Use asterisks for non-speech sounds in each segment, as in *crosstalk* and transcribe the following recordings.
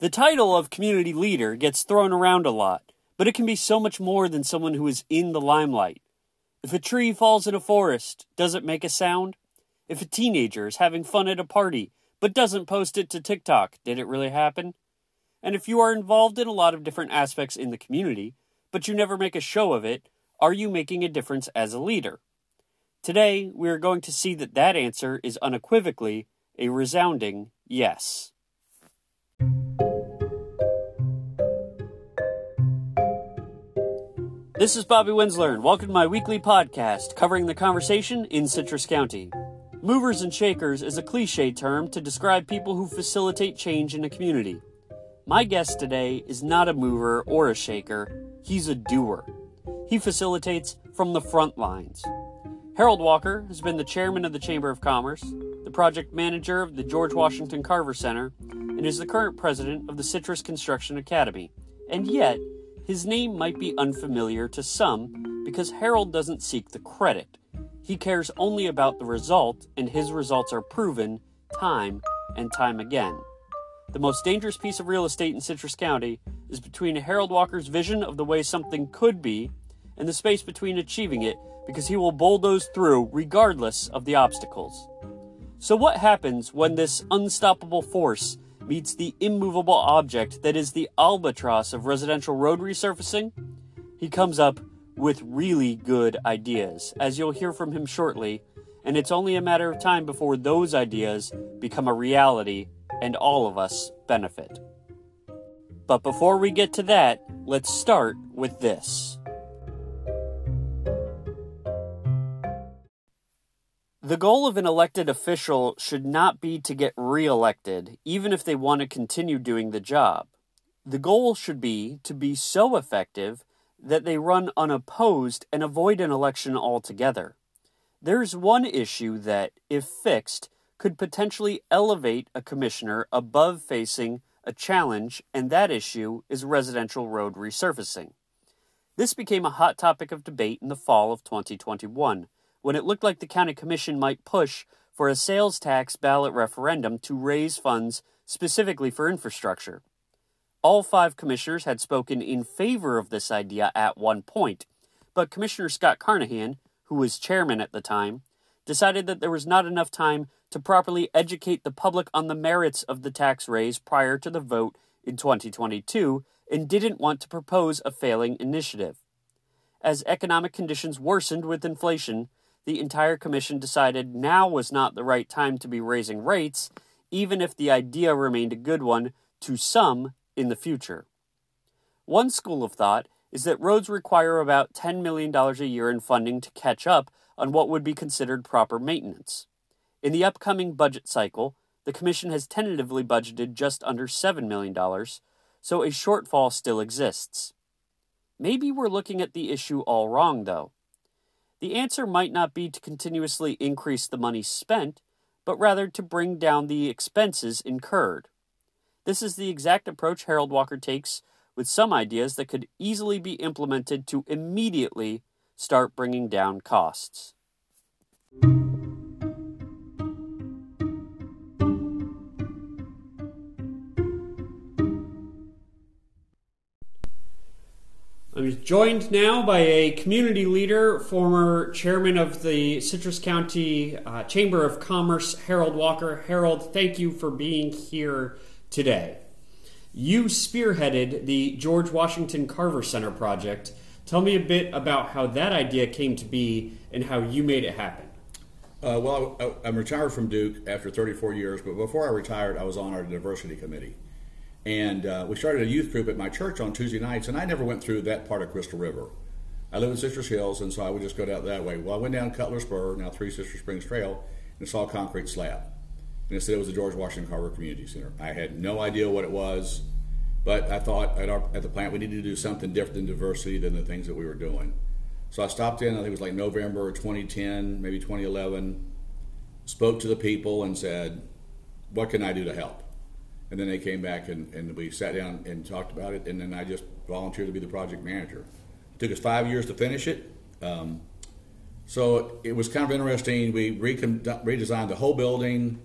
The title of community leader gets thrown around a lot, but it can be so much more than someone who is in the limelight. If a tree falls in a forest, does it make a sound? If a teenager is having fun at a party but doesn't post it to TikTok, did it really happen? And if you are involved in a lot of different aspects in the community, but you never make a show of it, are you making a difference as a leader? Today, we are going to see that that answer is unequivocally a resounding yes. This is Bobby Winsler, and welcome to my weekly podcast covering the conversation in Citrus County. Movers and shakers is a cliche term to describe people who facilitate change in a community. My guest today is not a mover or a shaker, he's a doer. He facilitates from the front lines. Harold Walker has been the chairman of the Chamber of Commerce, the project manager of the George Washington Carver Center, and is the current president of the Citrus Construction Academy. And yet, his name might be unfamiliar to some because Harold doesn't seek the credit. He cares only about the result, and his results are proven time and time again. The most dangerous piece of real estate in Citrus County is between Harold Walker's vision of the way something could be and the space between achieving it because he will bulldoze through regardless of the obstacles. So, what happens when this unstoppable force meets the immovable object that is the albatross of residential road resurfacing, he comes up with really good ideas, as you'll hear from him shortly, and it's only a matter of time before those ideas become a reality and all of us benefit. But before we get to that, let's start with this. The goal of an elected official should not be to get reelected, even if they want to continue doing the job. The goal should be to be so effective that they run unopposed and avoid an election altogether. There's one issue that, if fixed, could potentially elevate a commissioner above facing a challenge, and that issue is residential road resurfacing. This became a hot topic of debate in the fall of 2021 when it looked like the county commission might push for a sales tax ballot referendum to raise funds specifically for infrastructure. All five commissioners had spoken in favor of this idea at one point, but Commissioner Scott Carnahan, who was chairman at the time, decided that there was not enough time to properly educate the public on the merits of the tax raise prior to the vote in 2022 and didn't want to propose a failing initiative. As economic conditions worsened with inflation, the entire commission decided now was not the right time to be raising rates, even if the idea remained a good one to some in the future. One school of thought is that roads require about $10 million a year in funding to catch up on what would be considered proper maintenance. In the upcoming budget cycle, the Commission has tentatively budgeted just under $7 million, so a shortfall still exists. Maybe we're looking at the issue all wrong, though. The answer might not be to continuously increase the money spent, but rather to bring down the expenses incurred. This is the exact approach Harold Walker takes with some ideas that could easily be implemented to immediately start bringing down costs. I'm joined now by a community leader, former chairman of the Citrus County uh, Chamber of Commerce, Harold Walker. Harold, thank you for being here today. You spearheaded the George Washington Carver Center project. Tell me a bit about how that idea came to be and how you made it happen. Uh, well, I, I'm retired from Duke after 34 years, but before I retired, I was on our diversity committee. And uh, we started a youth group at my church on Tuesday nights, and I never went through that part of Crystal River. I live in Citrus Hills, and so I would just go down that way. Well, I went down Cutler Spur, now Three Sister Springs Trail, and saw a concrete slab. And it said it was the George Washington Carver Community Center. I had no idea what it was, but I thought at, our, at the plant we needed to do something different than diversity than the things that we were doing. So I stopped in, I think it was like November 2010, maybe 2011, spoke to the people and said, What can I do to help? And then they came back and, and we sat down and talked about it. And then I just volunteered to be the project manager. It took us five years to finish it. Um, so it was kind of interesting. We redesigned the whole building.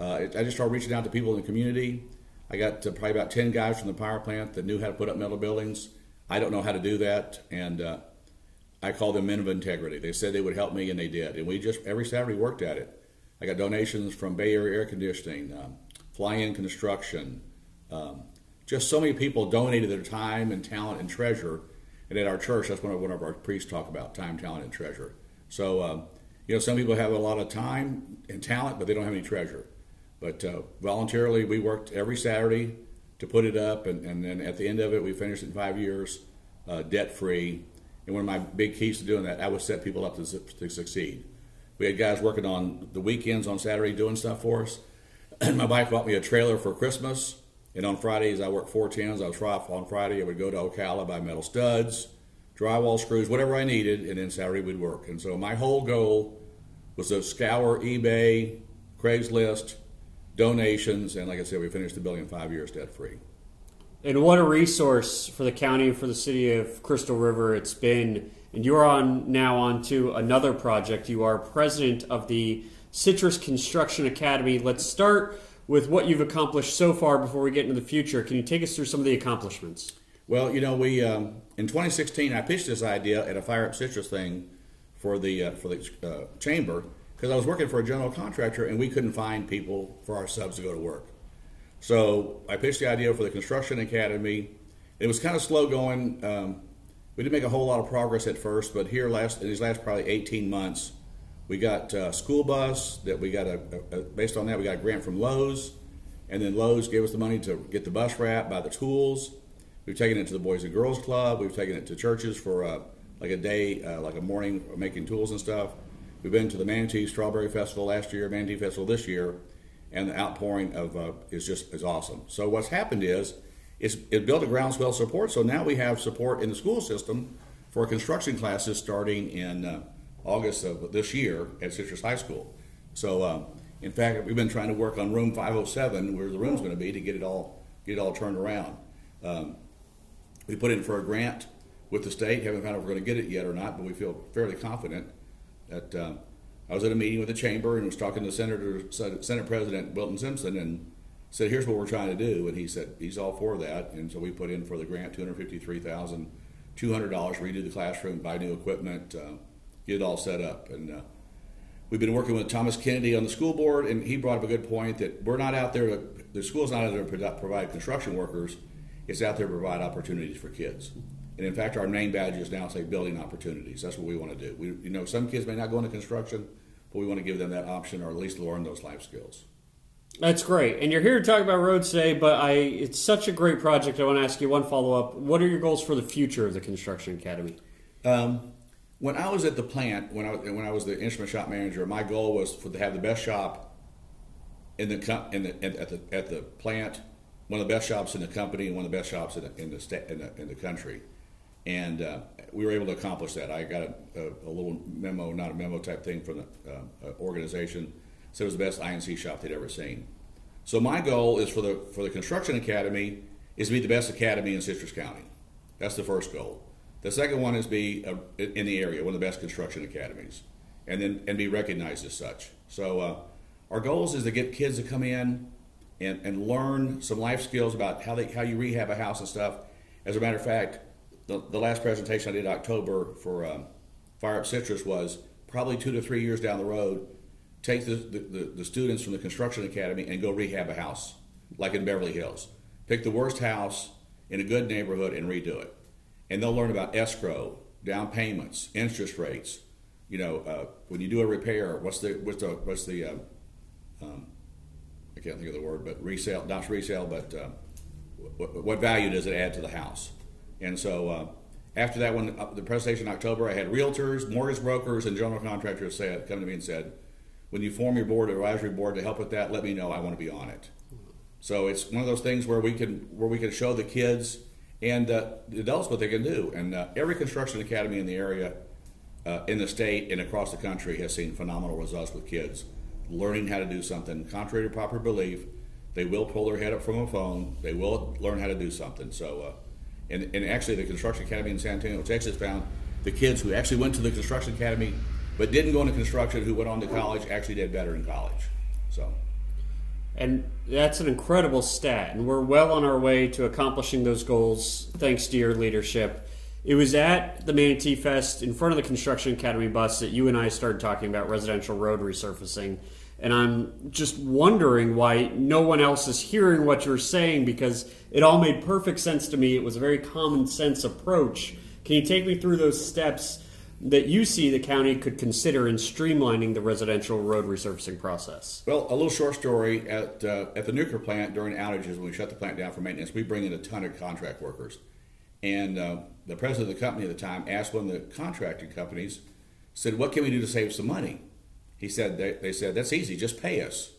Uh, I just started reaching out to people in the community. I got probably about 10 guys from the power plant that knew how to put up metal buildings. I don't know how to do that, and uh, I call them men of integrity. They said they would help me, and they did. And we just every Saturday worked at it. I got donations from Bay Area Air Conditioning, um, Fly In Construction. Um, just so many people donated their time and talent and treasure. And at our church, that's what one of our priests talk about: time, talent, and treasure. So, um, you know, some people have a lot of time and talent, but they don't have any treasure. But uh, voluntarily, we worked every Saturday to put it up, and, and then at the end of it, we finished in five years, uh, debt free. And one of my big keys to doing that, I would set people up to, to succeed. We had guys working on the weekends on Saturday doing stuff for us. *clears throat* My wife bought me a trailer for Christmas. And on Fridays, I worked four tens. I was off on Friday. I would go to Ocala, buy metal studs, drywall screws, whatever I needed, and then Saturday we'd work. And so my whole goal was to scour eBay, Craigslist, donations, and like I said, we finished the building in five years debt free. And what a resource for the county and for the city of Crystal River it's been. And you're on now on to another project. You are president of the Citrus Construction Academy. Let's start with what you've accomplished so far before we get into the future. Can you take us through some of the accomplishments? Well, you know, we um, in 2016 I pitched this idea at a Fire Up Citrus thing for the uh, for the uh, chamber because I was working for a general contractor and we couldn't find people for our subs to go to work. So I pitched the idea for the construction academy. It was kind of slow going. Um, we didn't make a whole lot of progress at first, but here last in these last probably 18 months, we got a school bus that we got a, a, based on that we got a grant from Lowe's, and then Lowe's gave us the money to get the bus wrap, buy the tools. We've taken it to the Boys and Girls Club. We've taken it to churches for uh, like a day, uh, like a morning making tools and stuff. We've been to the Manatee Strawberry Festival last year, Manatee Festival this year, and the outpouring of uh, is just is awesome. So what's happened is it's it built a groundswell support. So now we have support in the school system for construction classes starting in uh, August of this year at Citrus High School. So um, in fact, we've been trying to work on room 507, where the room's going to be, to get it all get it all turned around. Um, we put in for a grant with the state. Haven't found out if we're going to get it yet or not, but we feel fairly confident that. Uh, I was at a meeting with the chamber and was talking to Senator Senate President Wilton Simpson and said, "Here's what we're trying to do," and he said he's all for that. And so we put in for the grant two hundred fifty-three thousand two hundred dollars, redo the classroom, buy new equipment, uh, get it all set up, and. Uh, we've been working with Thomas Kennedy on the school board, and he brought up a good point that we're not out there. To, the school's not out there to provide construction workers; it's out there to provide opportunities for kids. And in fact, our name badges now say building opportunities. That's what we want to do. We, you know, some kids may not go into construction, but we want to give them that option or at least learn those life skills. That's great. And you're here to talk about roads today, but I it's such a great project. I want to ask you one follow up. What are your goals for the future of the Construction Academy? Um, when I was at the plant, when I when I was the instrument shop manager, my goal was for, to have the best shop in the in the at the at the plant, one of the best shops in the company, and one of the best shops in the in the, sta- in the, in the country and uh, we were able to accomplish that. I got a, a, a, little memo, not a memo type thing from the uh, uh organization, said it was the best I&C shop they'd ever seen. So my goal is for the for the construction academy is to be the best academy in Citrus County. That's the first goal. The second one is be a, in the area one of the best construction academies, and then and be recognized as such. So uh, our goals is to get kids to come in and, and learn some life skills about how they how you rehab a house and stuff. As a matter of fact, the, the last presentation I did October for um, Fire Up Citrus was probably two to three years down the road, take the, the, the, students from the construction academy and go rehab a house, like in Beverly Hills. Pick the worst house in a good neighborhood and redo it. And they'll learn about escrow, down payments, interest rates. You know, uh, when you do a repair, what's the what's the what's the um, um, I can't think of the word, but resale, not resale, but uh, what, what value does it add to the house? And so uh, after that, one, uh, the presentation in October, I had realtors, mortgage brokers, and general contractors say, come to me and said, when you form your board, advisory board to help with that, let me know. I want to be on it. So it's one of those things where we can where we can show the kids and uh, what they can do. And uh, every construction academy in the area, uh, in the state and across the country, has seen phenomenal results with kids learning how to do something contrary to popular belief. They will pull their head up from a phone. They will learn how to do something. So uh, and, and actually, the Construction Academy in San Antonio, Texas, found the kids who actually went to the Construction Academy but didn't go into construction, who went on to college, actually did better in college. So. And that's an incredible stat. And we're well on our way to accomplishing those goals thanks to your leadership. It was at the Manatee Fest in front of the Construction Academy bus that you and I started talking about residential road resurfacing. And I'm just wondering why no one else is hearing what you're saying because it all made perfect sense to me. It was a very common sense approach. Can you take me through those steps that you see the county could consider in streamlining the residential road resurfacing process? Well, a little short story at uh, at the nuclear plant during outages when we shut the plant down for maintenance, we bring in a ton of contract workers, and uh, the president of the company at the time asked one of the contracting companies, said, "What can we do to save some money?" He said, "They, they said that's easy, just pay us,"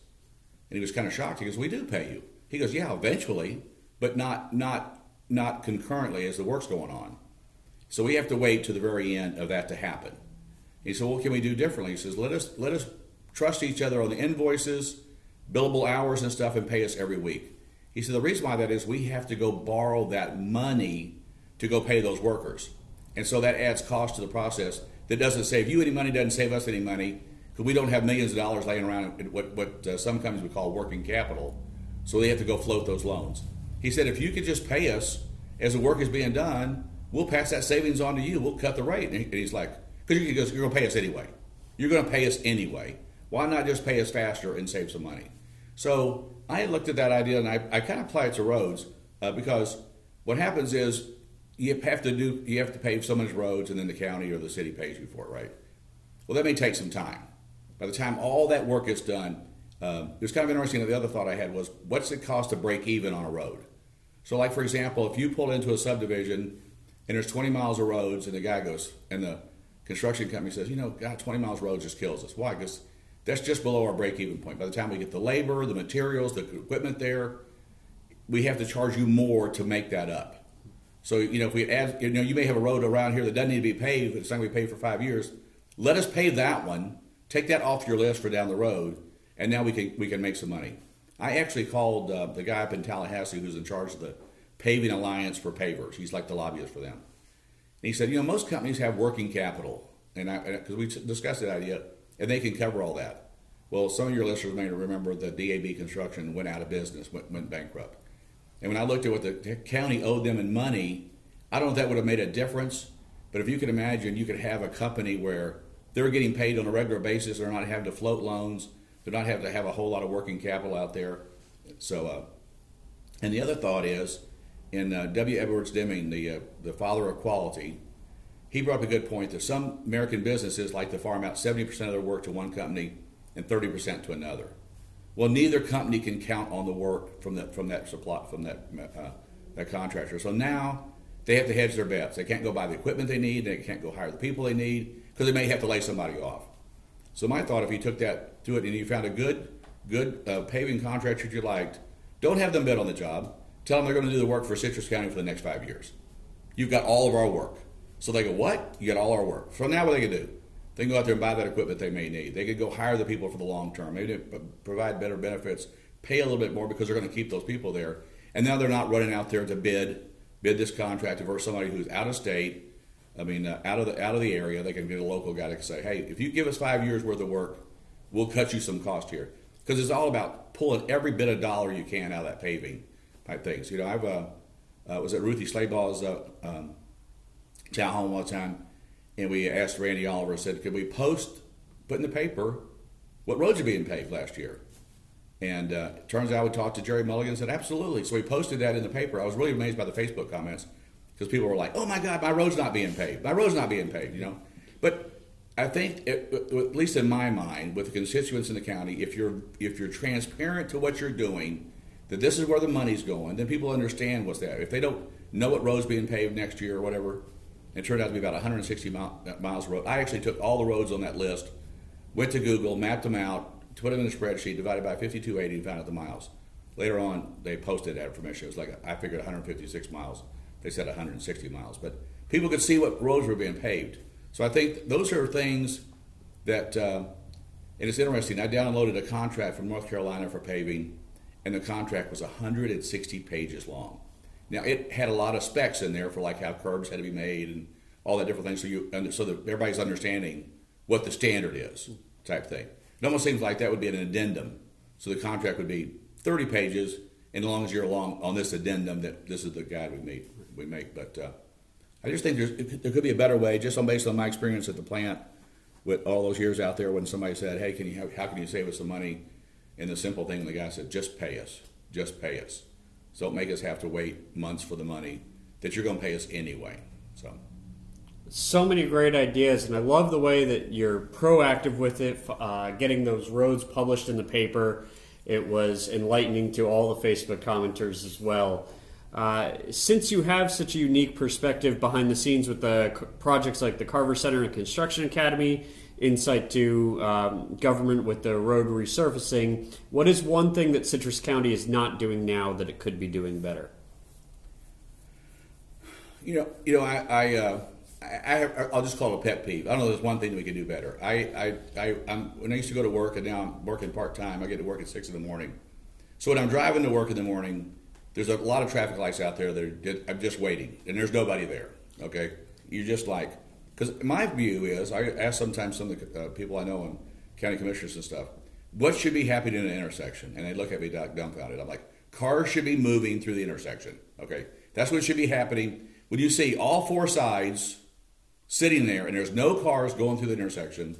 and he was kind of shocked. He goes, "We do pay you." He goes, "Yeah, eventually, but not not not concurrently as the work's going on." So we have to wait to the very end of that to happen. He said, "What can we do differently?" He says, "Let us let us trust each other on the invoices, billable hours, and stuff, and pay us every week." He said, "The reason why that is we have to go borrow that money to go pay those workers, and so that adds cost to the process. That doesn't save you any money, doesn't save us any money, because we don't have millions of dollars laying around in what what uh, some companies would call working capital. So they have to go float those loans." He said, "If you could just pay us as the work is being done." We'll pass that savings on to you. We'll cut the rate. And he's like, because he goes, you're going to pay us anyway. You're going to pay us anyway. Why not just pay us faster and save some money? So I looked at that idea and I, I kind of apply it to roads uh, because what happens is you have to do you have to pave so many roads and then the county or the city pays you for it, right? Well, that may take some time. By the time all that work is done, um, it was kind of interesting. The other thought I had was, what's it cost to break even on a road? So, like for example, if you pull into a subdivision and there's 20 miles of roads, and the guy goes, and the construction company says, you know, God, 20 miles of roads just kills us. Why? Because that's just below our break-even point. By the time we get the labor, the materials, the equipment there, we have to charge you more to make that up. So you know, if we add, you know, you may have a road around here that doesn't need to be paved, but it's not going to be paved for five years. Let us pave that one. Take that off your list for down the road, and now we can we can make some money. I actually called uh, the guy up in Tallahassee who's in charge of the Paving Alliance for pavers. He's like the lobbyist for them. And he said, you know, most companies have working capital, and because we discussed that idea, and they can cover all that. Well, some of your listeners may remember that DAB Construction went out of business, went, went bankrupt. And when I looked at what the county owed them in money, I don't know if that would have made a difference. But if you could imagine, you could have a company where they're getting paid on a regular basis, they're not having to float loans, they're not having to have a whole lot of working capital out there. So, uh, and the other thought is, in uh, W. Edwards Deming, the uh, the father of quality, he brought up a good point that some American businesses like to farm out 70% of their work to one company and 30% to another. Well, neither company can count on the work from that from that supply from that uh, that contractor. So now they have to hedge their bets. They can't go buy the equipment they need. They can't go hire the people they need because they may have to lay somebody off. So my thought, if you took that through it and you found a good good uh, paving contractor you liked, don't have them bid on the job Tell them they're going to do the work for Citrus County for the next five years. You've got all of our work. So they go, what? You got all our work. So now what they can do? They can go out there and buy that equipment they may need. They could go hire the people for the long term. Maybe provide better benefits, pay a little bit more because they're going to keep those people there. And now they're not running out there to bid bid this contract versus somebody who's out of state. I mean, uh, out of the out of the area. They can get a local guy to say, hey, if you give us five years worth of work, we'll cut you some cost here because it's all about pulling every bit of dollar you can out of that paving type things. You know, I've uh, uh, was at Ruthie Schlabach's uh, um, town hall one time, and we asked Randy Oliver, said, could we post, put in the paper, what roads are being paved last year? And uh, it turns out we talked to Jerry Mulligan and said, absolutely. So we posted that in the paper. I was really amazed by the Facebook comments because people were like, oh my God, my road's not being paved. My road's not being paved, you know. But I think, it, at least in my mind, with the constituents in the county, if you're if you're transparent to what you're doing that this is where the money's going, then people understand what's there. If they don't know what road's being paved next year or whatever, it turned out to be about 160 mile, miles of road. I actually took all the roads on that list, went to Google, mapped them out, put them in a spreadsheet, divided by 5280, and found out the miles. Later on, they posted that information. It was like I figured 156 miles. They said 160 miles, but people could see what roads were being paved. So I think those are things that, uh, and it's interesting. I downloaded a contract from North Carolina for paving and the contract was 160 pages long. Now it had a lot of specs in there for like how curbs had to be made and all that different things, so you so that everybody's understanding what the standard is, type thing. It almost seems like that would be an addendum, so the contract would be 30 pages, and as long as you're along on this addendum that this is the guide we make. We make, but uh, I just think there could be a better way, just on based on my experience at the plant with all those years out there. When somebody said, "Hey, can you how can you save us some money?" And the simple thing, the guy said, "Just pay us, just pay us. So don't make us have to wait months for the money that you're going to pay us anyway." So so many great ideas, and I love the way that you're proactive with it, uh, getting those roads published in the paper. It was enlightening to all the Facebook commenters as well. Uh, since you have such a unique perspective behind the scenes with the projects like the Carver Center and Construction Academy, insight to um, government with the road resurfacing, what is one thing that Citrus County is not doing now that it could be doing better? You know, you know, I, I uh, I, will just call it a pet peeve. I don't know. There's one thing we could do better. I, I, I, I'm, when I used to go to work, and now I'm working part time. I get to work at six in the morning. So when I'm driving to work in the morning, there's a lot of traffic lights out there that are, I'm just waiting, and there's nobody there. Okay, you're just like, because my view is, I ask sometimes some of the uh, people I know and county commissioners and stuff, what should be happening in an intersection, and they look at me dumbfounded. I'm like, cars should be moving through the intersection. Okay, that's what should be happening. When you see all four sides sitting there and there's no cars going through the intersection,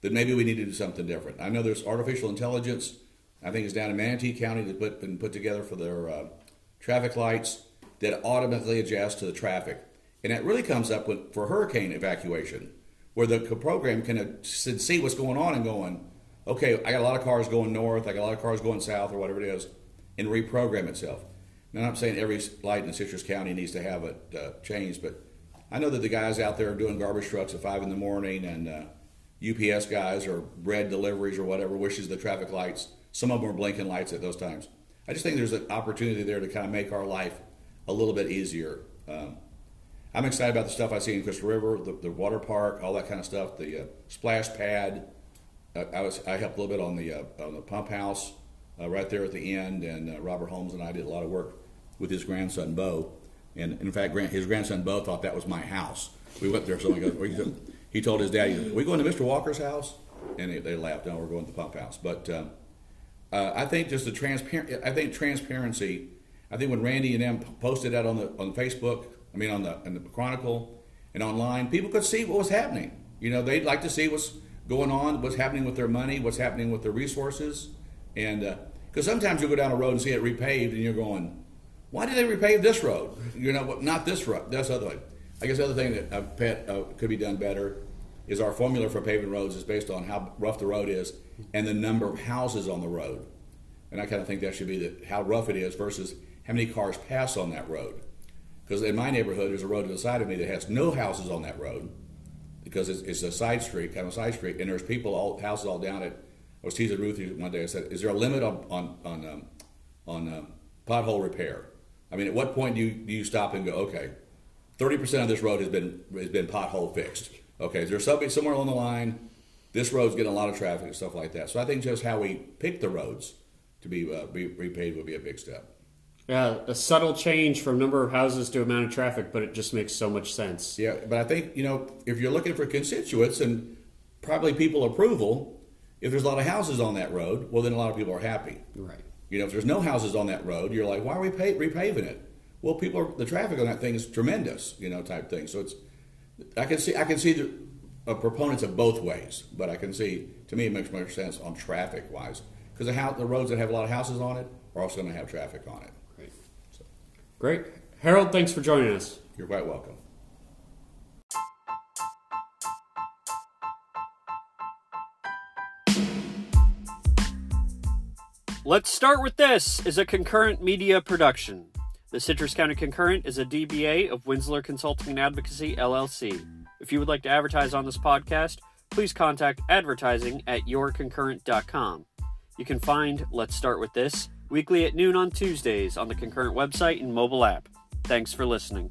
then maybe we need to do something different. I know there's artificial intelligence. I think it's down in Manatee County that's put, been put together for their uh, traffic lights that automatically adjust to the traffic. And that really comes up with, for hurricane evacuation, where the program can see what's going on and going, okay, I got a lot of cars going north, I got a lot of cars going south, or whatever it is, and reprogram itself. Now, I'm not saying every light in Citrus County needs to have it uh, changed, but I know that the guys out there are doing garbage trucks at five in the morning, and uh, UPS guys or bread deliveries or whatever wishes the traffic lights. Some of them are blinking lights at those times. I just think there's an opportunity there to kind of make our life a little bit easier. Um, I'm excited about the stuff I see in Crystal River, the, the water park, all that kind of stuff. The uh, splash pad. Uh, I was I helped a little bit on the uh, on the pump house uh, right there at the end, and uh, Robert Holmes and I did a lot of work with his grandson Bo. And in fact, his grandson Bo thought that was my house. We went there. Someone goes, he told his dad, "We going to Mr. Walker's house?" And they, they laughed. No, we're going to the pump house. But um, uh, I think just the transparent. I think transparency. I think when Randy and them posted that on the on Facebook, I mean on the on the Chronicle and online, people could see what was happening. You know, they'd like to see what's going on, what's happening with their money, what's happening with their resources, and because uh, sometimes you go down a road and see it repaved, and you're going, why did they repave this road? You know, not this road, this other way. I guess the other thing that pet, uh, could be done better is our formula for paving roads is based on how rough the road is and the number of houses on the road. And I kind of think that should be the, how rough it is versus how many cars pass on that road. Because in my neighborhood, there's a road to the side of me that has no houses on that road because it's, it's a side street, kind of a side street, and there's people, all houses all down it. I was teasing Ruth one day. I said, "Is there a limit on on on um, on um, pothole repair?" I mean, at what point do you, do you stop and go, okay, 30% of this road has been has been pothole fixed. Okay, is there something somewhere along the line? This road's getting a lot of traffic and stuff like that. So I think just how we pick the roads to be, uh, be repaid would be a big step. Yeah, a subtle change from number of houses to amount of traffic, but it just makes so much sense. Yeah, but I think you know if you're looking for constituents and probably people approval, if there's a lot of houses on that road, well then a lot of people are happy. Right. You know, if there's no houses on that road, you're like, why are we pay, repaving it? Well, people are, the traffic on that thing is tremendous, you know, type thing. So it's, I can see, I can see the uh, proponents of both ways, but I can see, to me, it makes more sense on traffic wise because the, house, the roads that have a lot of houses on it are also going to have traffic on it. Great. Harold, thanks for joining us. You're quite welcome. Let's start with this is a concurrent media production. The Citrus County Concurrent is a DBA of Winsler Consulting and Advocacy LLC. If you would like to advertise on this podcast, please contact advertising at yourconcurrent.com. You can find Let's Start With This weekly at noon on Tuesdays on the Concurrent website and mobile app. Thanks for listening.